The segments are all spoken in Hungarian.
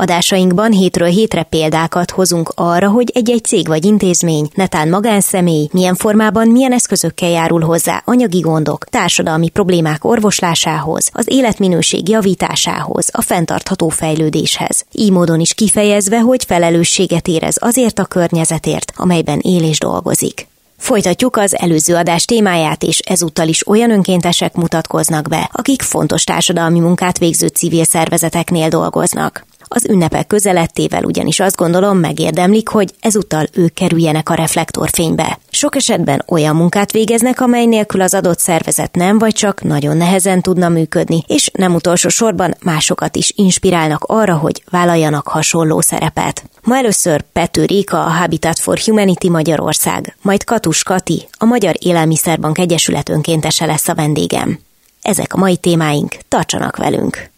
Adásainkban hétről hétre példákat hozunk arra, hogy egy-egy cég vagy intézmény, netán magánszemély, milyen formában, milyen eszközökkel járul hozzá anyagi gondok, társadalmi problémák orvoslásához, az életminőség javításához, a fenntartható fejlődéshez. Így módon is kifejezve, hogy felelősséget érez azért a környezetért, amelyben él és dolgozik. Folytatjuk az előző adás témáját, és ezúttal is olyan önkéntesek mutatkoznak be, akik fontos társadalmi munkát végző civil szervezeteknél dolgoznak. Az ünnepek közelettével ugyanis azt gondolom megérdemlik, hogy ezúttal ők kerüljenek a reflektorfénybe. Sok esetben olyan munkát végeznek, amely nélkül az adott szervezet nem vagy csak nagyon nehezen tudna működni, és nem utolsó sorban másokat is inspirálnak arra, hogy vállaljanak hasonló szerepet. Ma először Pető Réka, a Habitat for Humanity Magyarország, majd Katus Kati, a Magyar Élelmiszerbank Egyesület önkéntese lesz a vendégem. Ezek a mai témáink, tartsanak velünk!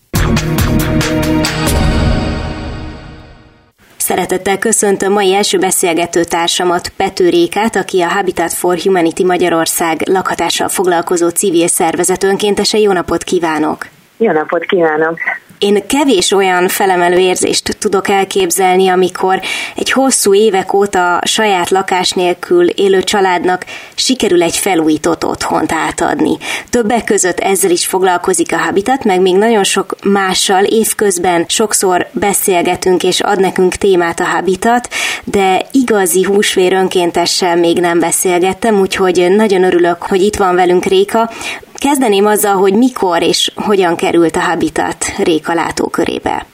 Szeretettel köszöntöm mai első beszélgető társamat, Pető Rékát, aki a Habitat for Humanity Magyarország lakhatással foglalkozó civil szervezet önkéntese. Jó napot kívánok! Jó napot kívánok! Én kevés olyan felemelő érzést tudok elképzelni, amikor egy hosszú évek óta saját lakás nélkül élő családnak sikerül egy felújított otthont átadni. Többek között ezzel is foglalkozik a Habitat, meg még nagyon sok mással évközben sokszor beszélgetünk és ad nekünk témát a Habitat, de igazi húsvér önkéntessel még nem beszélgettem, úgyhogy nagyon örülök, hogy itt van velünk Réka. Kezdeném azzal, hogy mikor és hogyan került a Habitat Réka látókörébe.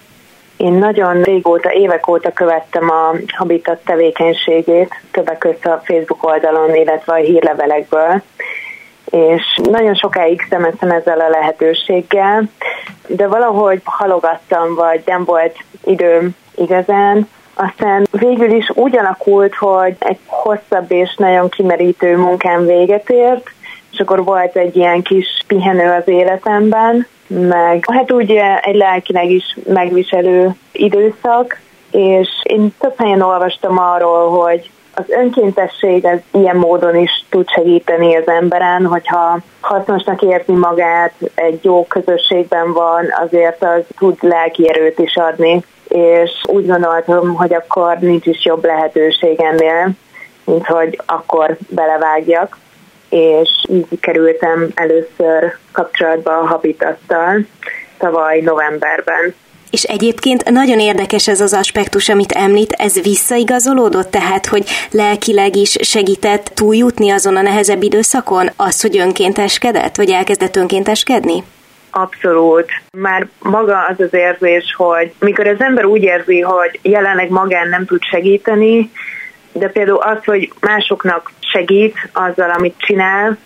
Én nagyon régóta, évek óta követtem a Habitat tevékenységét, többek között a Facebook oldalon, illetve a hírlevelekből, és nagyon sokáig szemeztem ezzel a lehetőséggel, de valahogy halogattam, vagy nem volt időm igazán, aztán végül is úgy alakult, hogy egy hosszabb és nagyon kimerítő munkám véget ért, és akkor volt egy ilyen kis pihenő az életemben, meg hát úgy egy lelkileg is megviselő időszak, és én több helyen olvastam arról, hogy az önkéntesség az ilyen módon is tud segíteni az emberen, hogyha hasznosnak érzi magát, egy jó közösségben van, azért az tud lelki erőt is adni, és úgy gondoltam, hogy akkor nincs is jobb lehetőség ennél, mint hogy akkor belevágjak és így kerültem először kapcsolatba a Habitattal tavaly novemberben. És egyébként nagyon érdekes ez az aspektus, amit említ, ez visszaigazolódott, tehát, hogy lelkileg is segített túljutni azon a nehezebb időszakon, az, hogy önkénteskedett, vagy elkezdett önkénteskedni? Abszolút. Már maga az az érzés, hogy mikor az ember úgy érzi, hogy jelenleg magán nem tud segíteni, de például az, hogy másoknak segít azzal, amit csinál,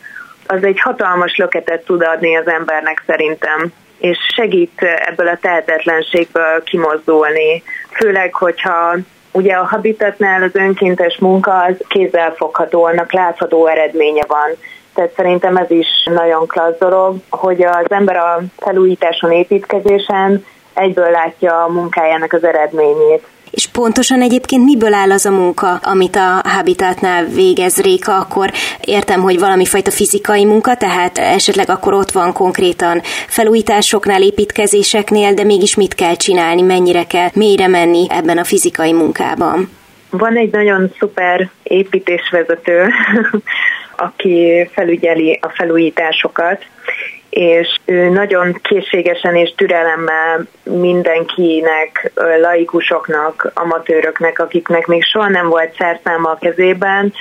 az egy hatalmas löketet tud adni az embernek szerintem és segít ebből a tehetetlenségből kimozdulni. Főleg, hogyha ugye a Habitatnál az önkéntes munka az kézzelfogható, annak látható eredménye van. Tehát szerintem ez is nagyon klassz dolog, hogy az ember a felújításon, építkezésen egyből látja a munkájának az eredményét. És pontosan egyébként miből áll az a munka, amit a Habitatnál végez Réka, akkor értem, hogy valami fajta fizikai munka, tehát esetleg akkor ott van konkrétan felújításoknál, építkezéseknél, de mégis mit kell csinálni, mennyire kell mélyre menni ebben a fizikai munkában? Van egy nagyon szuper építésvezető, aki felügyeli a felújításokat, és ő nagyon készségesen és türelemmel mindenkinek, laikusoknak, amatőröknek, akiknek még soha nem volt szerszáma a kezében,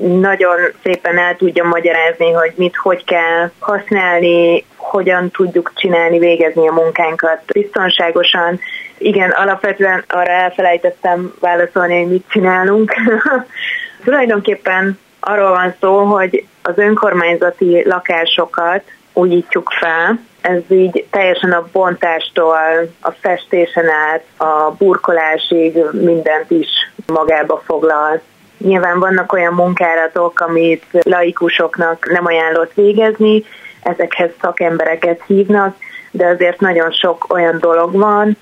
nagyon szépen el tudja magyarázni, hogy mit, hogy kell használni, hogyan tudjuk csinálni, végezni a munkánkat biztonságosan. Igen, alapvetően arra elfelejtettem válaszolni, hogy mit csinálunk. Tulajdonképpen arról van szó, hogy az önkormányzati lakásokat újítjuk fel. Ez így teljesen a bontástól, a festésen át, a burkolásig mindent is magába foglal. Nyilván vannak olyan munkálatok, amit laikusoknak nem ajánlott végezni, ezekhez szakembereket hívnak, de azért nagyon sok olyan dolog van,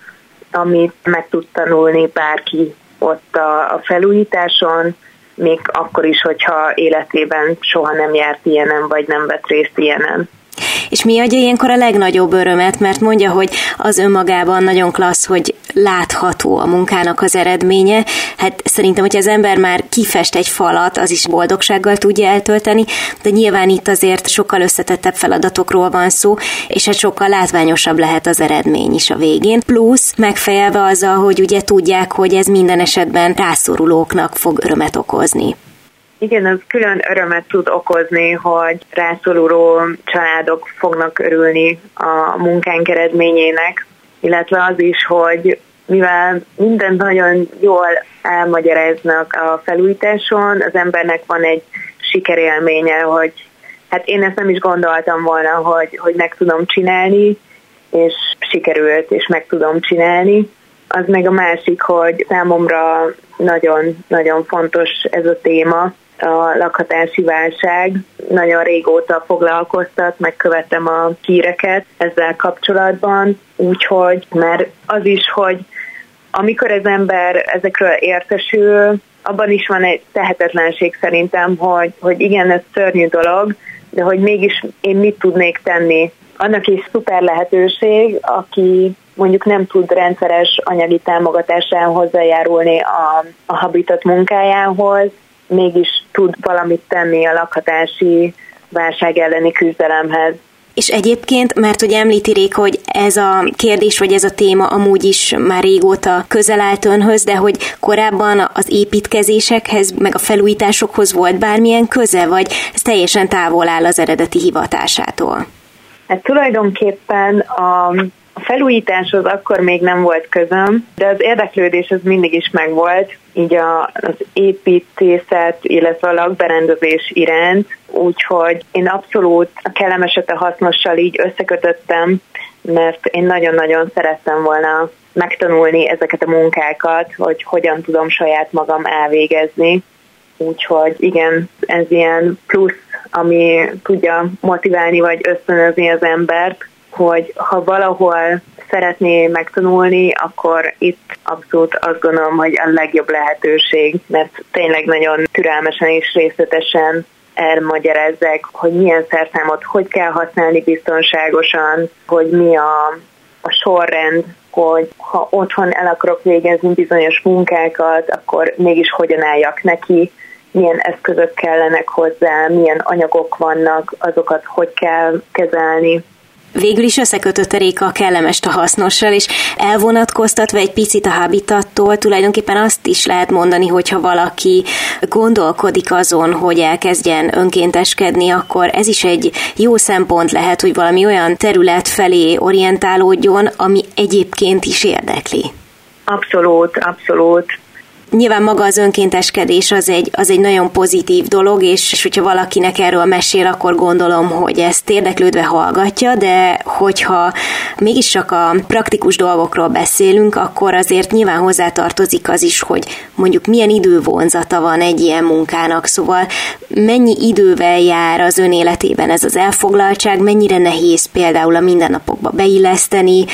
amit meg tud tanulni bárki ott a, a felújításon, még akkor is, hogyha életében soha nem járt ilyenen, vagy nem vett részt ilyenen. És mi adja ilyenkor a legnagyobb örömet, mert mondja, hogy az önmagában nagyon klassz, hogy látható a munkának az eredménye. Hát szerintem, hogyha az ember már kifest egy falat, az is boldogsággal tudja eltölteni, de nyilván itt azért sokkal összetettebb feladatokról van szó, és hát sokkal látványosabb lehet az eredmény is a végén. Plusz megfejelve azzal, hogy ugye tudják, hogy ez minden esetben rászorulóknak fog örömet okozni. Igen, az külön örömet tud okozni, hogy rászoruló családok fognak örülni a munkánk eredményének, illetve az is, hogy mivel minden nagyon jól elmagyaráznak a felújításon, az embernek van egy sikerélménye, hogy hát én ezt nem is gondoltam volna, hogy, hogy meg tudom csinálni, és sikerült, és meg tudom csinálni. Az meg a másik, hogy számomra nagyon-nagyon fontos ez a téma, a lakhatási válság. Nagyon régóta foglalkoztat, megkövetem a híreket ezzel kapcsolatban, úgyhogy mert az is, hogy amikor az ember ezekről értesül, abban is van egy tehetetlenség szerintem, hogy, hogy igen, ez szörnyű dolog, de hogy mégis én mit tudnék tenni. Annak is szuper lehetőség, aki mondjuk nem tud rendszeres anyagi támogatásán hozzájárulni a, a habitat munkájához, mégis tud valamit tenni a lakhatási válság elleni küzdelemhez. És egyébként, mert ugye említi Rék, hogy ez a kérdés, vagy ez a téma amúgy is már régóta közel állt önhöz, de hogy korábban az építkezésekhez, meg a felújításokhoz volt bármilyen köze, vagy ez teljesen távol áll az eredeti hivatásától? Hát tulajdonképpen a a felújításhoz akkor még nem volt közöm, de az érdeklődés az mindig is megvolt, így a, az építészet, illetve a lakberendezés iránt, úgyhogy én abszolút a kellemeset a hasznossal így összekötöttem, mert én nagyon-nagyon szerettem volna megtanulni ezeket a munkákat, hogy hogyan tudom saját magam elvégezni. Úgyhogy igen, ez ilyen plusz, ami tudja motiválni vagy ösztönözni az embert, hogy ha valahol szeretné megtanulni, akkor itt abszolút azt gondolom, hogy a legjobb lehetőség, mert tényleg nagyon türelmesen és részletesen elmagyarázzák, hogy milyen szerszámot hogy kell használni biztonságosan, hogy mi a, a sorrend, hogy ha otthon el akarok végezni bizonyos munkákat, akkor mégis hogyan álljak neki, milyen eszközök kellenek hozzá, milyen anyagok vannak, azokat hogy kell kezelni végül is összekötötte Réka a kellemest a hasznossal, és elvonatkoztatva egy picit a habitattól tulajdonképpen azt is lehet mondani, hogyha valaki gondolkodik azon, hogy elkezdjen önkénteskedni, akkor ez is egy jó szempont lehet, hogy valami olyan terület felé orientálódjon, ami egyébként is érdekli. Abszolút, abszolút. Nyilván maga az önkénteskedés az egy, az egy nagyon pozitív dolog, és, és hogyha valakinek erről mesél, akkor gondolom, hogy ezt érdeklődve hallgatja, de hogyha mégis csak a praktikus dolgokról beszélünk, akkor azért nyilván hozzátartozik az is, hogy mondjuk milyen idővonzata van egy ilyen munkának, szóval mennyi idővel jár az ön életében ez az elfoglaltság, mennyire nehéz például a mindennapokba beilleszteni,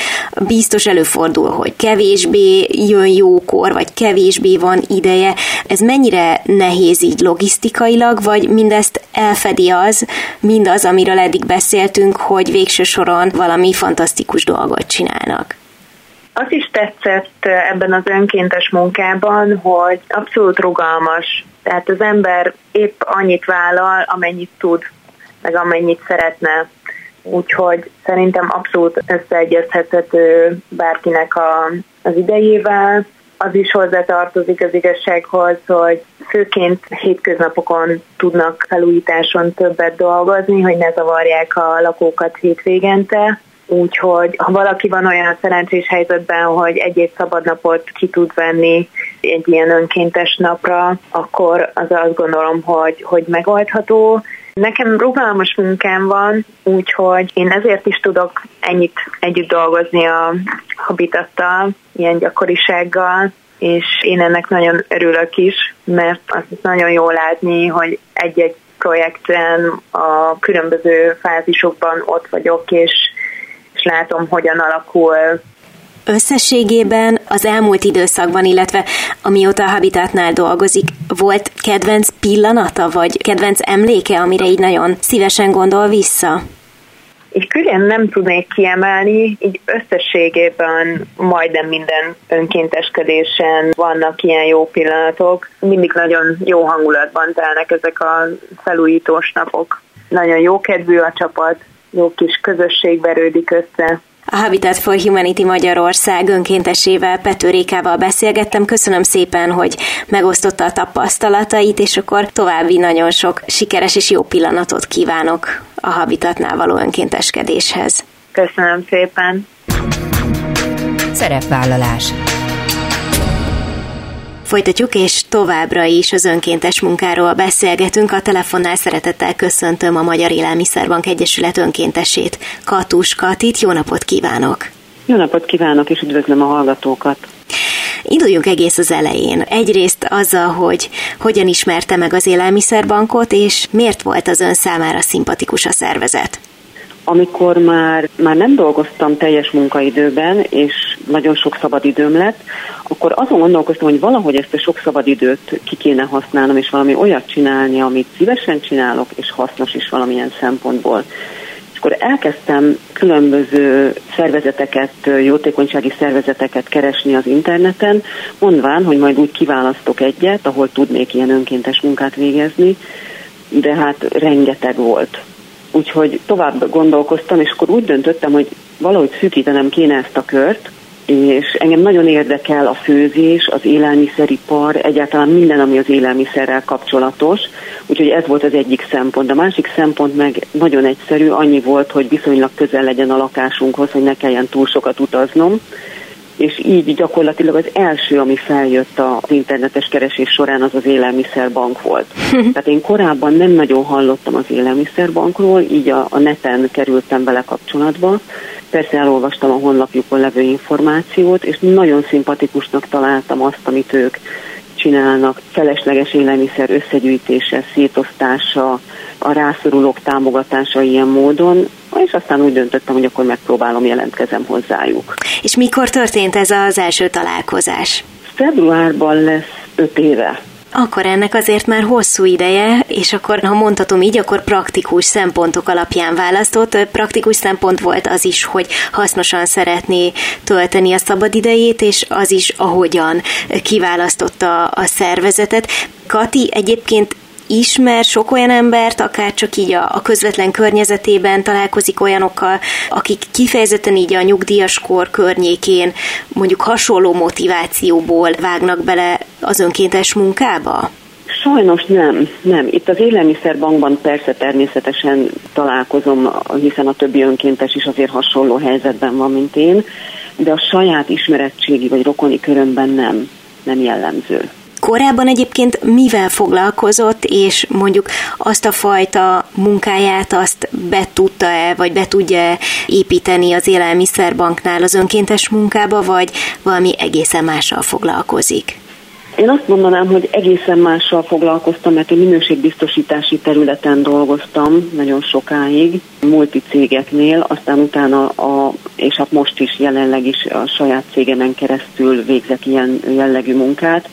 biztos előfordul, hogy kevésbé jön jókor, vagy kevésbé van ideje. Ez mennyire nehéz így logisztikailag, vagy mindezt elfedi az, mindaz, amiről eddig beszéltünk, hogy végső soron valami fantasztikus dolgot csinálnak? Az is tetszett ebben az önkéntes munkában, hogy abszolút rugalmas. Tehát az ember épp annyit vállal, amennyit tud, meg amennyit szeretne. Úgyhogy szerintem abszolút összeegyezhethető bárkinek a, az idejével, az is hozzátartozik az igazsághoz, hogy főként hétköznapokon tudnak felújításon többet dolgozni, hogy ne zavarják a lakókat hétvégente. Úgyhogy ha valaki van olyan szerencsés helyzetben, hogy egy-egy szabadnapot ki tud venni egy ilyen önkéntes napra, akkor az azt gondolom, hogy, hogy megoldható. Nekem rugalmas munkám van, úgyhogy én ezért is tudok ennyit együtt dolgozni a habitattal, ilyen gyakorisággal, és én ennek nagyon örülök is, mert azt nagyon jó látni, hogy egy-egy projekten a különböző fázisokban ott vagyok, és, látom, hogyan alakul Összességében az elmúlt időszakban, illetve amióta a Habitatnál dolgozik, volt kedvenc pillanata, vagy kedvenc emléke, amire így nagyon szívesen gondol vissza? Így külön nem tudnék kiemelni, így összességében majdnem minden önkénteskedésen vannak ilyen jó pillanatok. Mindig nagyon jó hangulatban telnek ezek a felújítós napok. Nagyon jó kedvű a csapat, jó kis közösség verődik össze. A Habitat for Humanity Magyarország önkéntesével, Petőrékával beszélgettem. Köszönöm szépen, hogy megosztotta a tapasztalatait, és akkor további nagyon sok sikeres és jó pillanatot kívánok a Habitatnál való önkénteskedéshez. Köszönöm szépen! Szerepvállalás Folytatjuk, és továbbra is az önkéntes munkáról beszélgetünk. A telefonnál szeretettel köszöntöm a Magyar Élelmiszerbank Egyesület önkéntesét, Katus Katit. Jó napot kívánok! Jó napot kívánok, és üdvözlöm a hallgatókat! Induljunk egész az elején. Egyrészt azzal, hogy hogyan ismerte meg az élelmiszerbankot, és miért volt az ön számára szimpatikus a szervezet? Amikor már, már nem dolgoztam teljes munkaidőben, és nagyon sok szabadidőm lett, akkor azon gondolkoztam, hogy valahogy ezt a sok szabadidőt ki kéne használnom, és valami olyat csinálni, amit szívesen csinálok, és hasznos is valamilyen szempontból. És akkor elkezdtem különböző szervezeteket, jótékonysági szervezeteket keresni az interneten, mondván, hogy majd úgy kiválasztok egyet, ahol tudnék ilyen önkéntes munkát végezni, de hát rengeteg volt Úgyhogy tovább gondolkoztam, és akkor úgy döntöttem, hogy valahogy szűkítenem kéne ezt a kört, és engem nagyon érdekel a főzés, az élelmiszeripar, egyáltalán minden, ami az élelmiszerrel kapcsolatos, úgyhogy ez volt az egyik szempont. A másik szempont meg nagyon egyszerű, annyi volt, hogy viszonylag közel legyen a lakásunkhoz, hogy ne kelljen túl sokat utaznom, és így gyakorlatilag az első, ami feljött az internetes keresés során, az az élelmiszerbank volt. Tehát én korábban nem nagyon hallottam az élelmiszerbankról, így a, a neten kerültem vele kapcsolatba. Persze elolvastam a honlapjukon levő információt, és nagyon szimpatikusnak találtam azt, amit ők csinálnak, felesleges élelmiszer összegyűjtése, szétosztása, a rászorulók támogatása ilyen módon, és aztán úgy döntöttem, hogy akkor megpróbálom, jelentkezem hozzájuk. És mikor történt ez az első találkozás? Februárban lesz öt éve. Akkor ennek azért már hosszú ideje, és akkor, ha mondhatom így, akkor praktikus szempontok alapján választott. Praktikus szempont volt az is, hogy hasznosan szeretné tölteni a szabadidejét, és az is, ahogyan kiválasztotta a szervezetet. Kati egyébként ismer sok olyan embert, akár csak így a, a közvetlen környezetében találkozik olyanokkal, akik kifejezetten így a nyugdíjas kor környékén mondjuk hasonló motivációból vágnak bele az önkéntes munkába? Sajnos nem, nem. Itt az élelmiszerbankban persze természetesen találkozom, hiszen a többi önkéntes is azért hasonló helyzetben van, mint én, de a saját ismeretségi vagy rokoni körömben nem, nem jellemző. Korábban egyébként mivel foglalkozott, és mondjuk azt a fajta munkáját azt be tudta-e, vagy be tudja építeni az élelmiszerbanknál az önkéntes munkába, vagy valami egészen mással foglalkozik? Én azt mondanám, hogy egészen mással foglalkoztam, mert a minőségbiztosítási területen dolgoztam nagyon sokáig, multicégeknél, aztán utána, a, és hát most is jelenleg is a saját cégemen keresztül végzek ilyen jellegű munkát,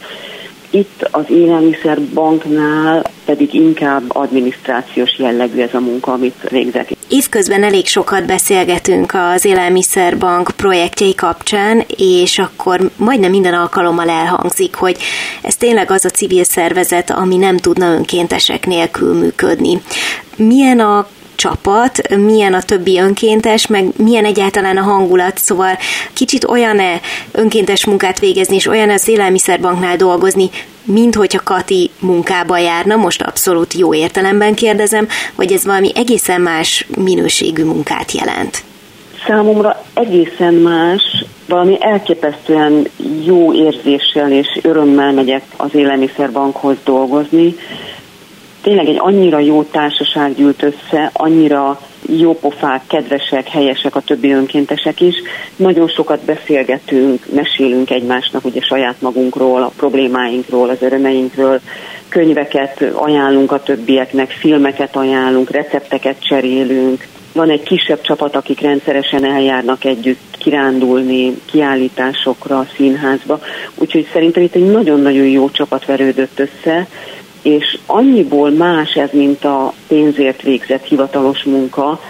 itt az élelmiszerbanknál pedig inkább adminisztrációs jellegű ez a munka, amit végzek. Évközben elég sokat beszélgetünk az élelmiszerbank projektjei kapcsán, és akkor majdnem minden alkalommal elhangzik, hogy ez tényleg az a civil szervezet, ami nem tudna önkéntesek nélkül működni. Milyen a csapat, milyen a többi önkéntes, meg milyen egyáltalán a hangulat, szóval kicsit olyan-e önkéntes munkát végezni, és olyan az élelmiszerbanknál dolgozni, mint hogyha Kati munkába járna, most abszolút jó értelemben kérdezem, vagy ez valami egészen más minőségű munkát jelent? Számomra egészen más, valami elképesztően jó érzéssel és örömmel megyek az élelmiszerbankhoz dolgozni, tényleg egy annyira jó társaság gyűlt össze, annyira jópofák, kedvesek, helyesek a többi önkéntesek is. Nagyon sokat beszélgetünk, mesélünk egymásnak ugye saját magunkról, a problémáinkról, az örömeinkről, könyveket ajánlunk a többieknek, filmeket ajánlunk, recepteket cserélünk, van egy kisebb csapat, akik rendszeresen eljárnak együtt kirándulni, kiállításokra, színházba. Úgyhogy szerintem itt egy nagyon-nagyon jó csapat verődött össze, és annyiból más ez, mint a pénzért végzett hivatalos munka,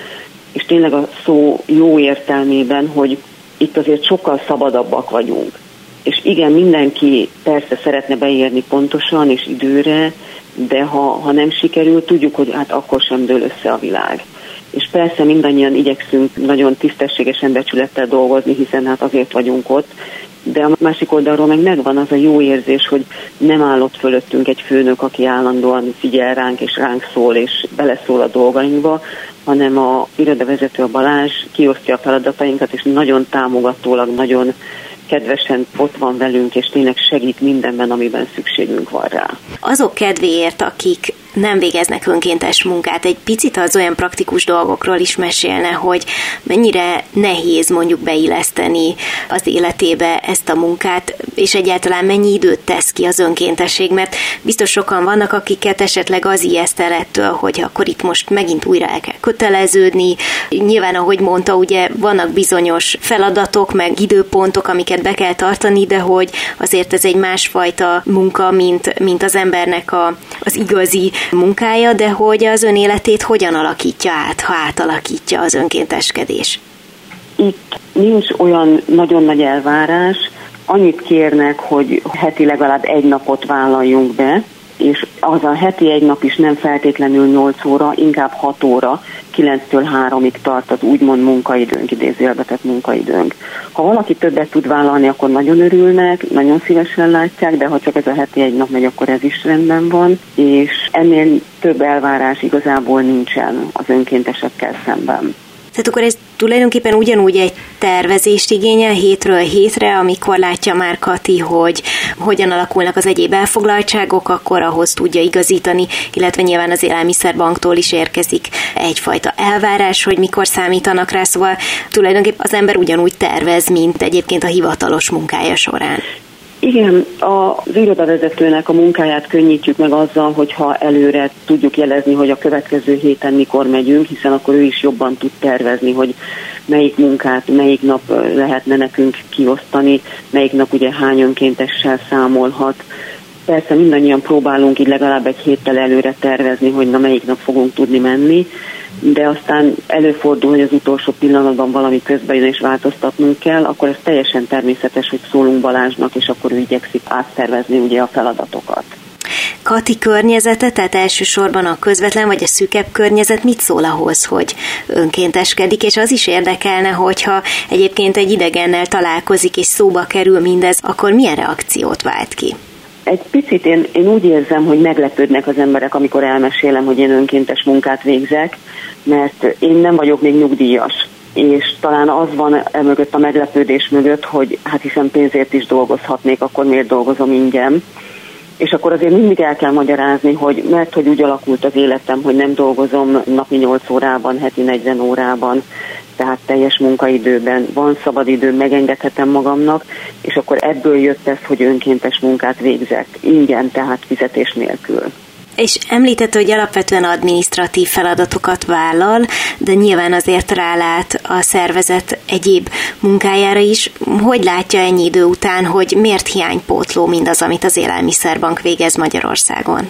és tényleg a szó jó értelmében, hogy itt azért sokkal szabadabbak vagyunk. És igen, mindenki persze szeretne beérni pontosan és időre, de ha, ha nem sikerül, tudjuk, hogy hát akkor sem dől össze a világ. És persze mindannyian igyekszünk nagyon tisztességesen becsülettel dolgozni, hiszen hát azért vagyunk ott, de a másik oldalról meg megvan az a jó érzés, hogy nem állott fölöttünk egy főnök, aki állandóan figyel ránk és ránk szól és beleszól a dolgainkba, hanem a irodavezető a Balázs kiosztja a feladatainkat, és nagyon támogatólag, nagyon kedvesen ott van velünk, és tényleg segít mindenben, amiben szükségünk van rá. Azok kedvéért, akik nem végeznek önkéntes munkát, egy picit az olyan praktikus dolgokról is mesélne, hogy mennyire nehéz mondjuk beilleszteni az életébe ezt a munkát, és egyáltalán mennyi időt tesz ki az önkéntesség, mert biztos sokan vannak, akiket esetleg az ijeszt el ettől, hogy akkor itt most megint újra el kell köteleződni. Nyilván, ahogy mondta, ugye vannak bizonyos feladatok, meg időpontok, amiket be kell tartani, de hogy azért ez egy másfajta munka, mint, mint az embernek a, az igazi munkája, de hogy az ön életét hogyan alakítja át, ha átalakítja az önkénteskedés? Itt nincs olyan nagyon nagy elvárás, annyit kérnek, hogy heti legalább egy napot vállaljunk be, és az a heti egy nap is nem feltétlenül 8 óra, inkább 6 óra, 9-től 3-ig tart az úgymond munkaidőnk, idézőjelbetett munkaidőnk. Ha valaki többet tud vállalni, akkor nagyon örülnek, nagyon szívesen látják, de ha csak ez a heti egy nap megy, akkor ez is rendben van, és ennél több elvárás igazából nincsen az önkéntesekkel szemben. Tehát akkor ez tulajdonképpen ugyanúgy egy tervezést igényel hétről hétre, amikor látja már Kati, hogy hogyan alakulnak az egyéb elfoglaltságok, akkor ahhoz tudja igazítani, illetve nyilván az élelmiszerbanktól is érkezik egyfajta elvárás, hogy mikor számítanak rá, szóval tulajdonképpen az ember ugyanúgy tervez, mint egyébként a hivatalos munkája során. Igen, az irodavezetőnek a munkáját könnyítjük meg azzal, hogyha előre tudjuk jelezni, hogy a következő héten mikor megyünk, hiszen akkor ő is jobban tud tervezni, hogy melyik munkát, melyik nap lehetne nekünk kiosztani, melyik nap ugye hány önkéntessel számolhat. Persze mindannyian próbálunk így legalább egy héttel előre tervezni, hogy na melyik nap fogunk tudni menni, de aztán előfordul, hogy az utolsó pillanatban valami közben és változtatnunk kell, akkor ez teljesen természetes, hogy szólunk Balázsnak, és akkor ő igyekszik átszervezni ugye a feladatokat. Kati környezete, tehát elsősorban a közvetlen vagy a szűkebb környezet mit szól ahhoz, hogy önkénteskedik, és az is érdekelne, hogyha egyébként egy idegennel találkozik és szóba kerül mindez, akkor milyen reakciót vált ki? Egy picit én, én úgy érzem, hogy meglepődnek az emberek, amikor elmesélem, hogy én önkéntes munkát végzek, mert én nem vagyok még nyugdíjas és talán az van mögött a meglepődés mögött, hogy hát hiszen pénzért is dolgozhatnék, akkor miért dolgozom ingyen. És akkor azért mindig el kell magyarázni, hogy mert hogy úgy alakult az életem, hogy nem dolgozom napi 8 órában, heti 40 órában, tehát teljes munkaidőben, van szabadidő, megengedhetem magamnak, és akkor ebből jött ez, hogy önkéntes munkát végzek, ingyen, tehát fizetés nélkül. És említette, hogy alapvetően administratív feladatokat vállal, de nyilván azért rálát a szervezet egyéb munkájára is. Hogy látja ennyi idő után, hogy miért hiánypótló mindaz, amit az Élelmiszerbank végez Magyarországon?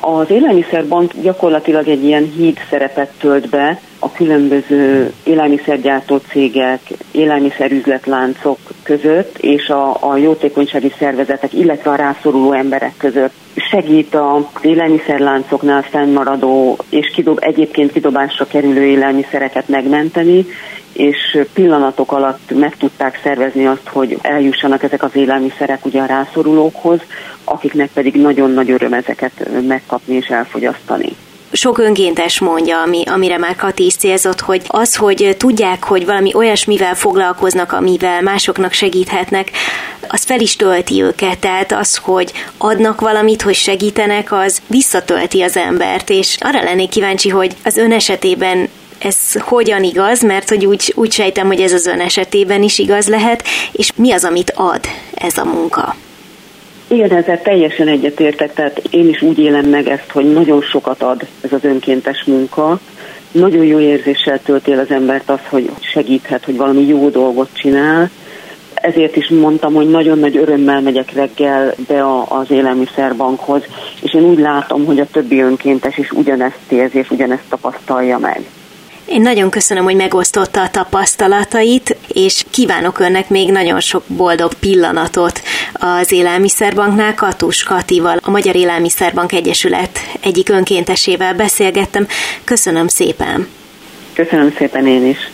Az élelmiszerbank gyakorlatilag egy ilyen híd szerepet tölt be a különböző élelmiszergyártó cégek, élelmiszerüzletláncok között és a, a jótékonysági szervezetek, illetve a rászoruló emberek között. Segít az élelmiszerláncoknál fennmaradó és kidob, egyébként kidobásra kerülő élelmiszereket megmenteni, és pillanatok alatt meg tudták szervezni azt, hogy eljussanak ezek az élelmiszerek ugye a rászorulókhoz, akiknek pedig nagyon nagy öröm ezeket megkapni és elfogyasztani sok önkéntes mondja, ami, amire már Kati is célzott, hogy az, hogy tudják, hogy valami olyasmivel foglalkoznak, amivel másoknak segíthetnek, az fel is tölti őket. Tehát az, hogy adnak valamit, hogy segítenek, az visszatölti az embert, és arra lennék kíváncsi, hogy az ön esetében ez hogyan igaz, mert hogy úgy, úgy sejtem, hogy ez az ön esetében is igaz lehet, és mi az, amit ad ez a munka? Igen, ezzel teljesen egyetértek, tehát én is úgy élem meg ezt, hogy nagyon sokat ad ez az önkéntes munka, nagyon jó érzéssel töltél az embert az, hogy segíthet, hogy valami jó dolgot csinál, ezért is mondtam, hogy nagyon nagy örömmel megyek reggel be az élelmiszerbankhoz, és én úgy látom, hogy a többi önkéntes is ugyanezt érzi, és ugyanezt tapasztalja meg. Én nagyon köszönöm, hogy megosztotta a tapasztalatait, és kívánok önnek még nagyon sok boldog pillanatot az Élelmiszerbanknál. Katus Katival, a Magyar Élelmiszerbank Egyesület egyik önkéntesével beszélgettem. Köszönöm szépen! Köszönöm szépen én is!